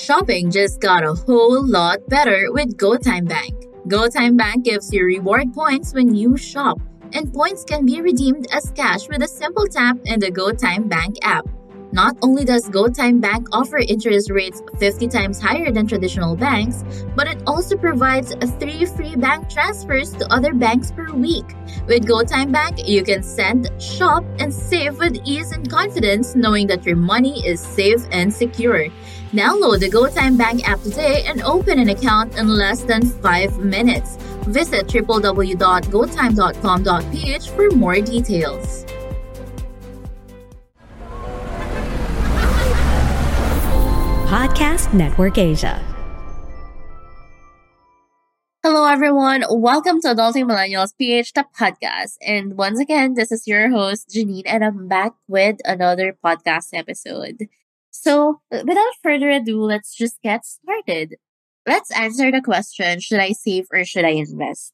Shopping just got a whole lot better with GoTyme Bank. GoTyme Bank gives you reward points when you shop, and points can be redeemed as cash with a simple tap in the GoTyme Bank app. Not only does GoTyme Bank offer interest rates 50 times higher than traditional banks, but it also provides three free bank transfers to other banks per week. With GoTyme Bank, you can send, shop, and save with ease and confidence knowing that your money is safe and secure. Download the GoTyme Bank app today and open an account in less than 5 minutes. Visit www.gotyme.com.ph for more details. Podcast Network Asia. Hello, everyone. Welcome to Adulting Millennials PH the podcast. And once again, this is your host, Janine, and I'm back with another podcast episode. So, without further ado, let's just get started. Let's answer the question Should I save or should I invest?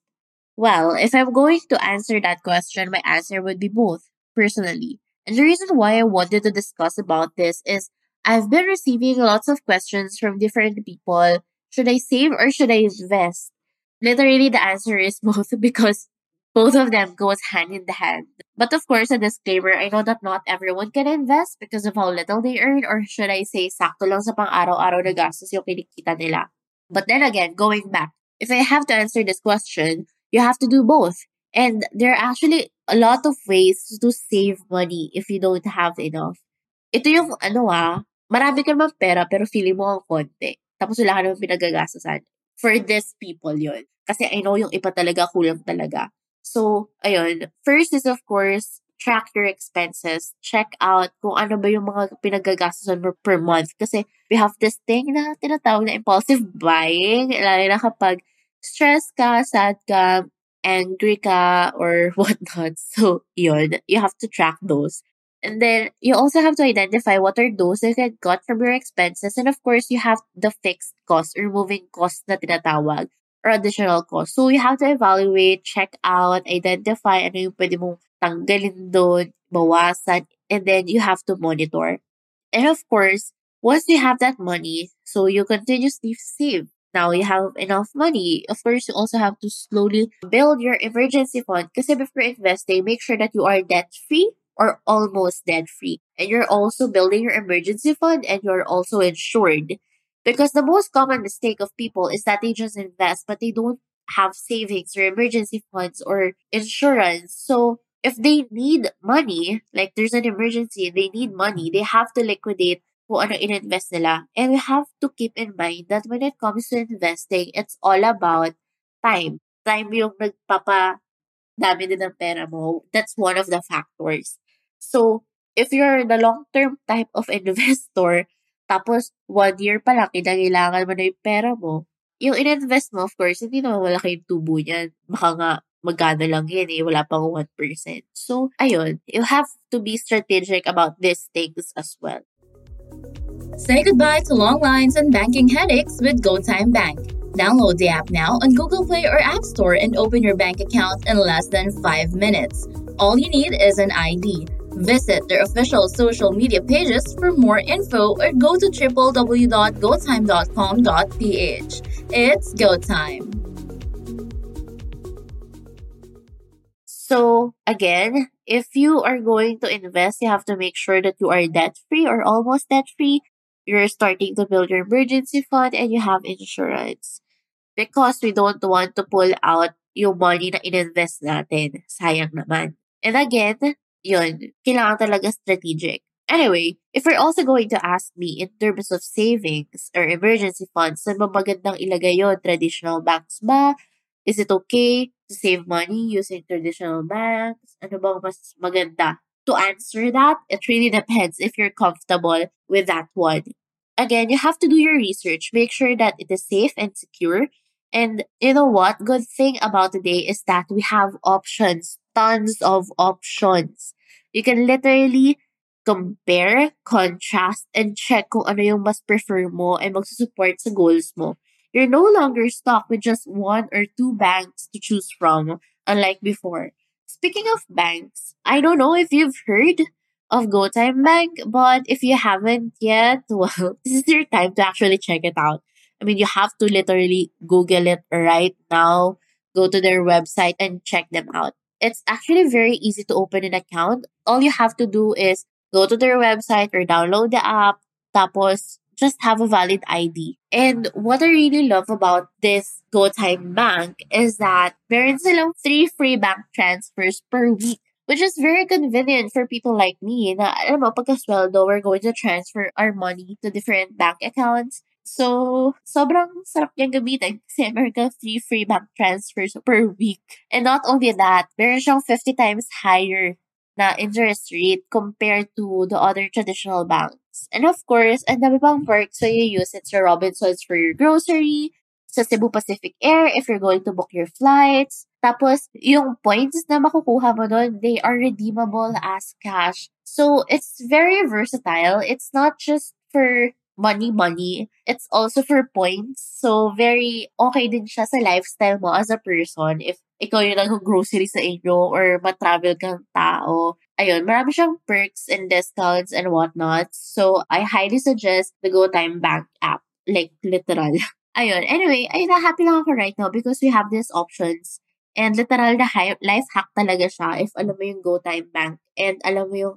Well, if I'm going to answer that question, my answer would be both, personally. And the reason why I wanted to discuss about this is I've been receiving lots of questions from different people. Should I save or should I invest? Literally, the answer is both because both of them goes hand in hand. But of course, a disclaimer, I know that not everyone can invest because of how little they earn or should I say, sakto lang sa pang-araw-araw na gastos yung kinikita nila. But then again, going back, if I have to answer this question, you have to do both. And there are actually a lot of ways to save money if you don't have enough. Ito yung ano ah, marami ka naman pera pero feeling mo ang konti. Tapos wala ka naman pinagagastasan. For these people yon Kasi I know yung iba talaga kulang talaga. So, ayun. First is of course, track your expenses. Check out kung ano ba yung mga pinagagastasan mo per month. Kasi we have this thing na tinatawag na impulsive buying. Lalo na kapag stress ka, sad ka, angry ka, or whatnot. So, yun. You have to track those. And then you also have to identify what are those that you got from your expenses. And of course, you have the fixed cost or moving cost na tinatawag or additional cost. So you have to evaluate, check out, identify ano yung pwede mong tanggalin doon, bawasan, and then you have to monitor. And of course, once you have that money, so you continuously save. Now you have enough money. Of course, you also have to slowly build your emergency fund. Because before investing, make sure that you are debt free or almost debt free. And you're also building your emergency fund and you're also insured. Because the most common mistake of people is that they just invest, but they don't have savings or emergency funds or insurance. So if they need money, like there's an emergency they need money, they have to liquidate kung ano ininvest nila. And we have to keep in mind that when it comes to investing, it's all about time. Time yung nagpapa dami din ng pera mo. That's one of the factors. So, if you're the long-term type of investor, tapos one year pa lang, kinailangan mo na yung pera mo, yung in-invest mo, of course, hindi naman malaki yung tubo niyan. Baka nga, magkano lang yan eh, wala pang 1%. So, ayun, you have to be strategic about these things as well. Say goodbye to long lines and banking headaches with GoTime Bank. Download the app now on Google Play or App Store and open your bank account in less than 5 minutes. All you need is an ID. Visit their official social media pages for more info or go to www.gotyme.com.ph. It's go time. So, again, if you are going to invest, you have to make sure that you are debt free or almost debt free. You're starting to build your emergency fund and you have insurance. Because we don't want to pull out yung money na ininvest natin. Sayang naman. And again, yun, kailangan talaga strategic. Anyway, if you're also going to ask me in terms of savings or emergency funds, saan ba magandang ilagay yun? Traditional banks ba? Is it okay to save money using traditional banks? Ano bang mas maganda to answer that, it really depends if you're comfortable with that one. Again, you have to do your research. Make sure that it is safe and secure. And you know what? Good thing about today is that we have options, tons of options. You can literally compare, contrast, and check kung ano yung mas prefer mo and magsusupport sa goals mo. You're no longer stuck with just one or two banks to choose from, unlike before. Speaking of banks, I don't know if you've heard of GoTyme Bank, but if you haven't yet, well, this is your time to actually check it out. I mean, you have to literally Google it right now, go to their website and check them out. It's actually very easy to open an account. All you have to do is go to their website or download the app, tapos just have a valid ID. And what I really love about this GoTime Bank is that meron silang three free bank transfers per week. Which is very convenient for people like me na, alam mo, pagkasweldo, we're going to transfer our money to different bank accounts. So, sobrang sarap niyang gamitin kasi meron kang three free bank transfers per week. And not only that, meron siyang 50 times higher na interest rate compared to the other traditional banks. And of course, ang dami pang perks so you use it sa Robinsons for your grocery, sa Cebu Pacific Air if you're going to book your flights. Tapos, yung points na makukuha mo doon, they are redeemable as cash. So, it's very versatile. It's not just for money money. It's also for points. So, very okay din siya sa lifestyle mo as a person. If ikaw yung nag-grocery sa inyo or matravel kang tao. Ayun, marami siyang perks and discounts and whatnot. So, I highly suggest the GoTime Bank app. Like, literal. Ayun. Anyway, ay happy lang ako right now because we have these options. And literal na life hack talaga siya if alam mo yung GoTime Bank and alam mo yung